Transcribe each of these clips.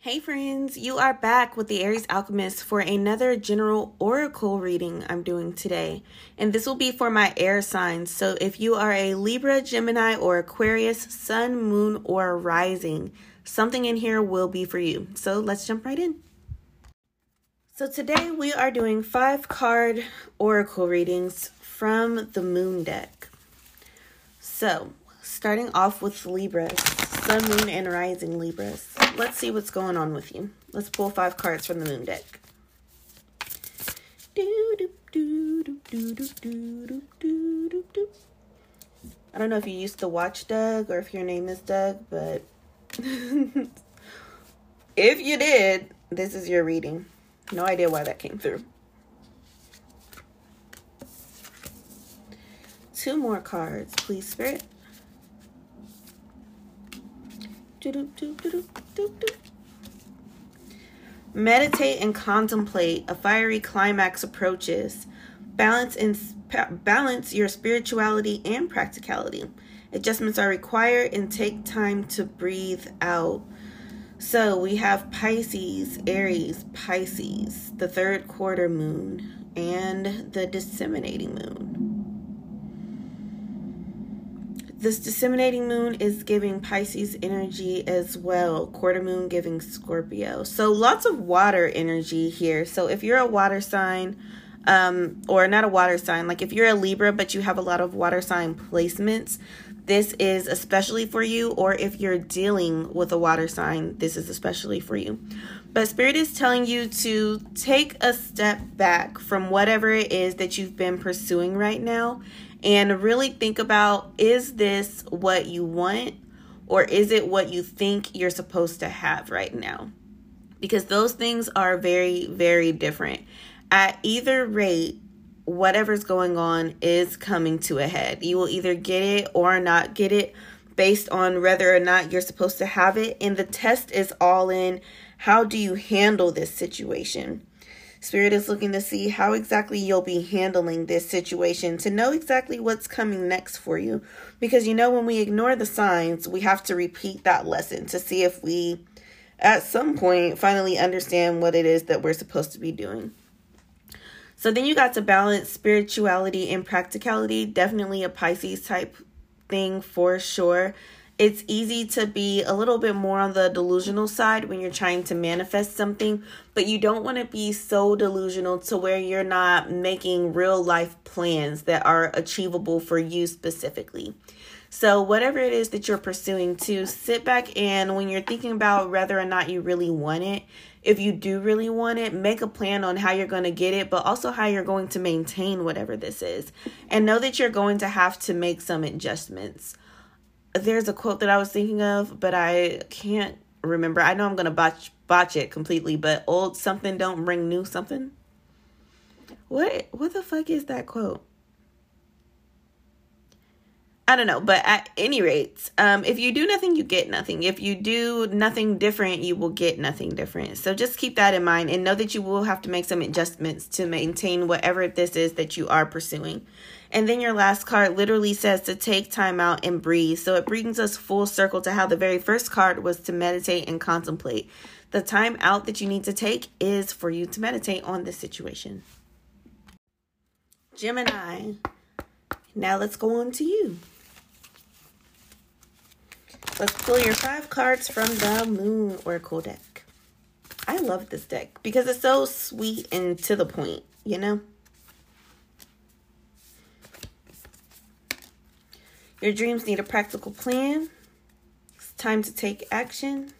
Hey friends, you are back with the Aries Alchemist for another general oracle reading I'm doing today. And this will be for my air signs. So if you are a Libra, Gemini, or Aquarius, Sun, Moon, or Rising, something in here will be for you. So let's jump right in. So today we are doing five card oracle readings from the Moon deck. So starting off with Libras, Sun, Moon, and Rising Libras let's see what's going on with you. Let's pull five cards from the moon deck. I don't know if you used to watch Doug or if your name is Doug, but if you did, this is your reading. No idea why that came through. Two more cards, please, Spirit. Meditate and contemplate. A fiery climax approaches. Balance and balance your spirituality and practicality. Adjustments are required and take time to breathe out. So we have Pisces, Aries, Pisces, the third quarter moon, and the disseminating moon. This disseminating moon is giving Pisces energy as well. Quarter moon giving Scorpio. So lots of water energy here. So if you're a water sign, um, or not a water sign, like if you're a Libra but you have a lot of water sign placements, this is especially for you. Or if you're dealing with a water sign, this is especially for you. But Spirit is telling you to take a step back from whatever it is that you've been pursuing right now and really think about is this what you want or is it what you think you're supposed to have right now? Because those things are very, very different. At either rate, whatever's going on is coming to a head. You will either get it or not get it based on whether or not you're supposed to have it. And the test is all in how do you handle this situation? Spirit is looking to see how exactly you'll be handling this situation to know exactly what's coming next for you. Because you know, when we ignore the signs, we have to repeat that lesson to see if we, at some point, finally understand what it is that we're supposed to be doing. So then you got to balance spirituality and practicality. Definitely a Pisces type thing for sure it's easy to be a little bit more on the delusional side when you're trying to manifest something, but you don't want to be so delusional to where you're not making real life plans that are achievable for you specifically. So, whatever it is that you're pursuing, to sit back and when you're thinking about whether or not you really want it, if you do really want it, make a plan on how you're going to get it, but also how you're going to maintain whatever this is. And know that you're going to have to make some adjustments there's a quote that I was thinking of, but I can't remember. I know I'm gonna botch botch it completely, but old something don't bring new something. What what the fuck is that quote? I don't know, but at any rate, um, if you do nothing, you get nothing. If you do nothing different, you will get nothing different. So just keep that in mind and know that you will have to make some adjustments to maintain whatever this is that you are pursuing. And then your last card literally says to take time out and breathe. So it brings us full circle to how the very first card was to meditate and contemplate. The time out that you need to take is for you to meditate on this situation. Gemini. Now let's go on to you. Let's pull your five cards from the Moon Oracle deck. I love this deck because it's so sweet and to the point, you know? Your dreams need a practical plan. It's time to take action.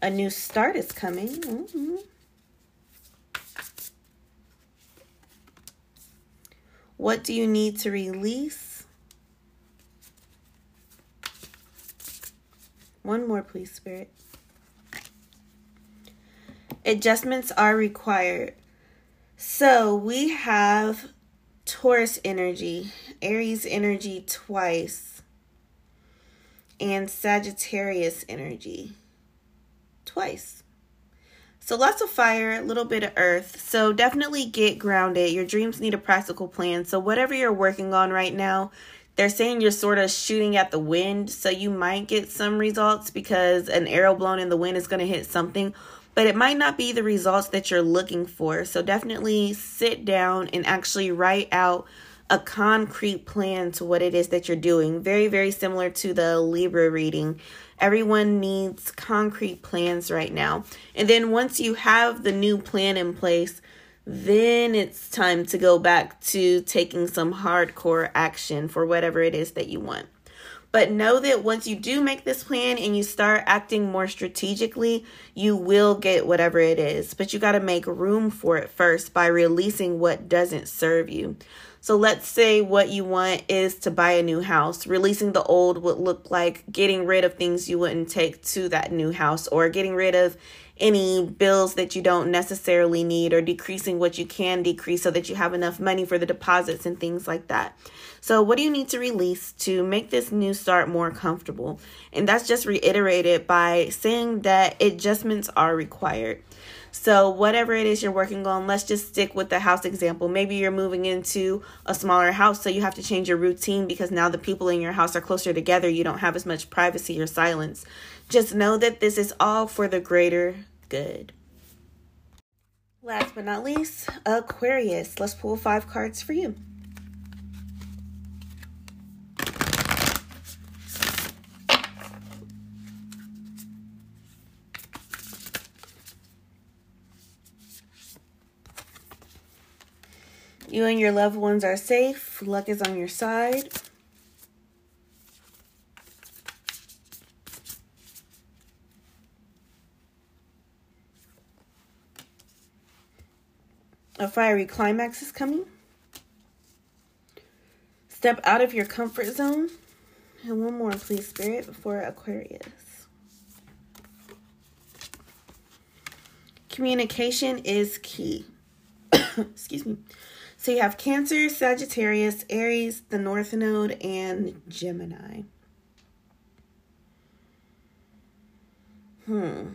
A new start is coming. Mm -hmm. What do you need to release? One more, please, Spirit. Adjustments are required. So we have Taurus energy, Aries energy twice, and Sagittarius energy twice. So lots of fire, a little bit of earth. So definitely get grounded. Your dreams need a practical plan. So whatever you're working on right now, they're saying you're sort of shooting at the wind, so you might get some results because an arrow blown in the wind is going to hit something, but it might not be the results that you're looking for. So definitely sit down and actually write out a concrete plan to what it is that you're doing. Very, very similar to the Libra reading. Everyone needs concrete plans right now. And then once you have the new plan in place, then it's time to go back to taking some hardcore action for whatever it is that you want. But know that once you do make this plan and you start acting more strategically, you will get whatever it is. But you got to make room for it first by releasing what doesn't serve you. So let's say what you want is to buy a new house. Releasing the old would look like getting rid of things you wouldn't take to that new house or getting rid of any bills that you don't necessarily need or decreasing what you can decrease so that you have enough money for the deposits and things like that. So, what do you need to release to make this new start more comfortable? And that's just reiterated by saying that adjustments are required. So, whatever it is you're working on, let's just stick with the house example. Maybe you're moving into a smaller house, so you have to change your routine because now the people in your house are closer together. You don't have as much privacy or silence. Just know that this is all for the greater good. Last but not least, Aquarius. Let's pull five cards for you. You and your loved ones are safe. Luck is on your side. A fiery climax is coming. Step out of your comfort zone. And one more, please, Spirit, before Aquarius. Communication is key. Excuse me. So you have Cancer, Sagittarius, Aries, the North Node, and Gemini. Hmm.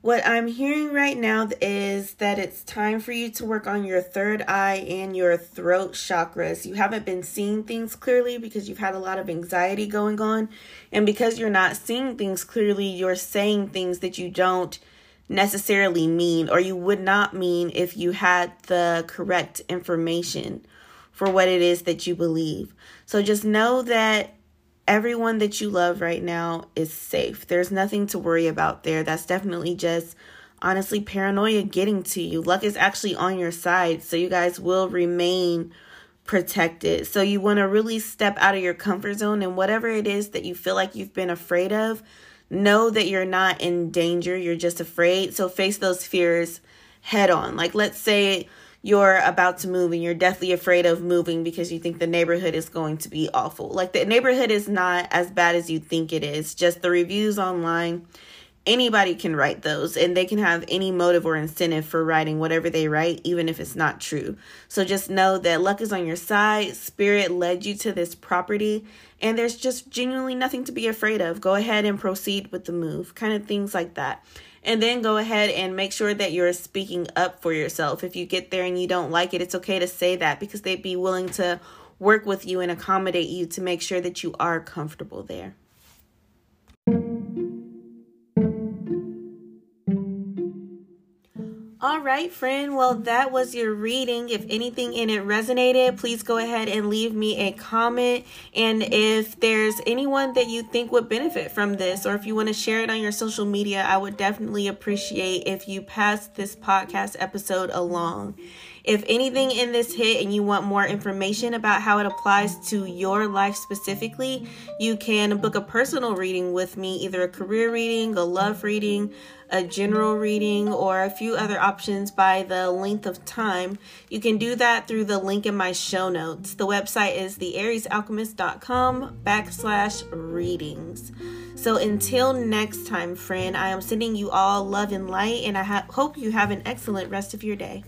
What I'm hearing right now is that it's time for you to work on your third eye and your throat chakras. You haven't been seeing things clearly because you've had a lot of anxiety going on. And because you're not seeing things clearly, you're saying things that you don't necessarily mean or you would not mean if you had the correct information for what it is that you believe. So just know that everyone that you love right now is safe. There's nothing to worry about there. That's definitely just honestly paranoia getting to you. Luck is actually on your side, so you guys will remain protected. So you want to really step out of your comfort zone and whatever it is that you feel like you've been afraid of, know that you're not in danger, you're just afraid. So face those fears head on. Like, let's say you're about to move and you're deathly afraid of moving because you think the neighborhood is going to be awful. Like, the neighborhood is not as bad as you think it is, just the reviews online. Anybody can write those and they can have any motive or incentive for writing whatever they write, even if it's not true. So just know that luck is on your side. Spirit led you to this property and there's just genuinely nothing to be afraid of. Go ahead and proceed with the move, kind of things like that. And then go ahead and make sure that you're speaking up for yourself. If you get there and you don't like it, it's okay to say that because they'd be willing to work with you and accommodate you to make sure that you are comfortable there. All right, friend. Well, that was your reading. If anything in it resonated, please go ahead and leave me a comment. And if there's anyone that you think would benefit from this, or if you want to share it on your social media, I would definitely appreciate if you pass this podcast episode along. If anything in this hit and you want more information about how it applies to your life specifically, you can book a personal reading with me, either a career reading, a love reading, a general reading, or a few other options by the length of time. You can do that through the link in my show notes. The website is theariesalchemist.com backslash readings. So until next time, friend, I am sending you all love and light, and I ha- hope you have an excellent rest of your day.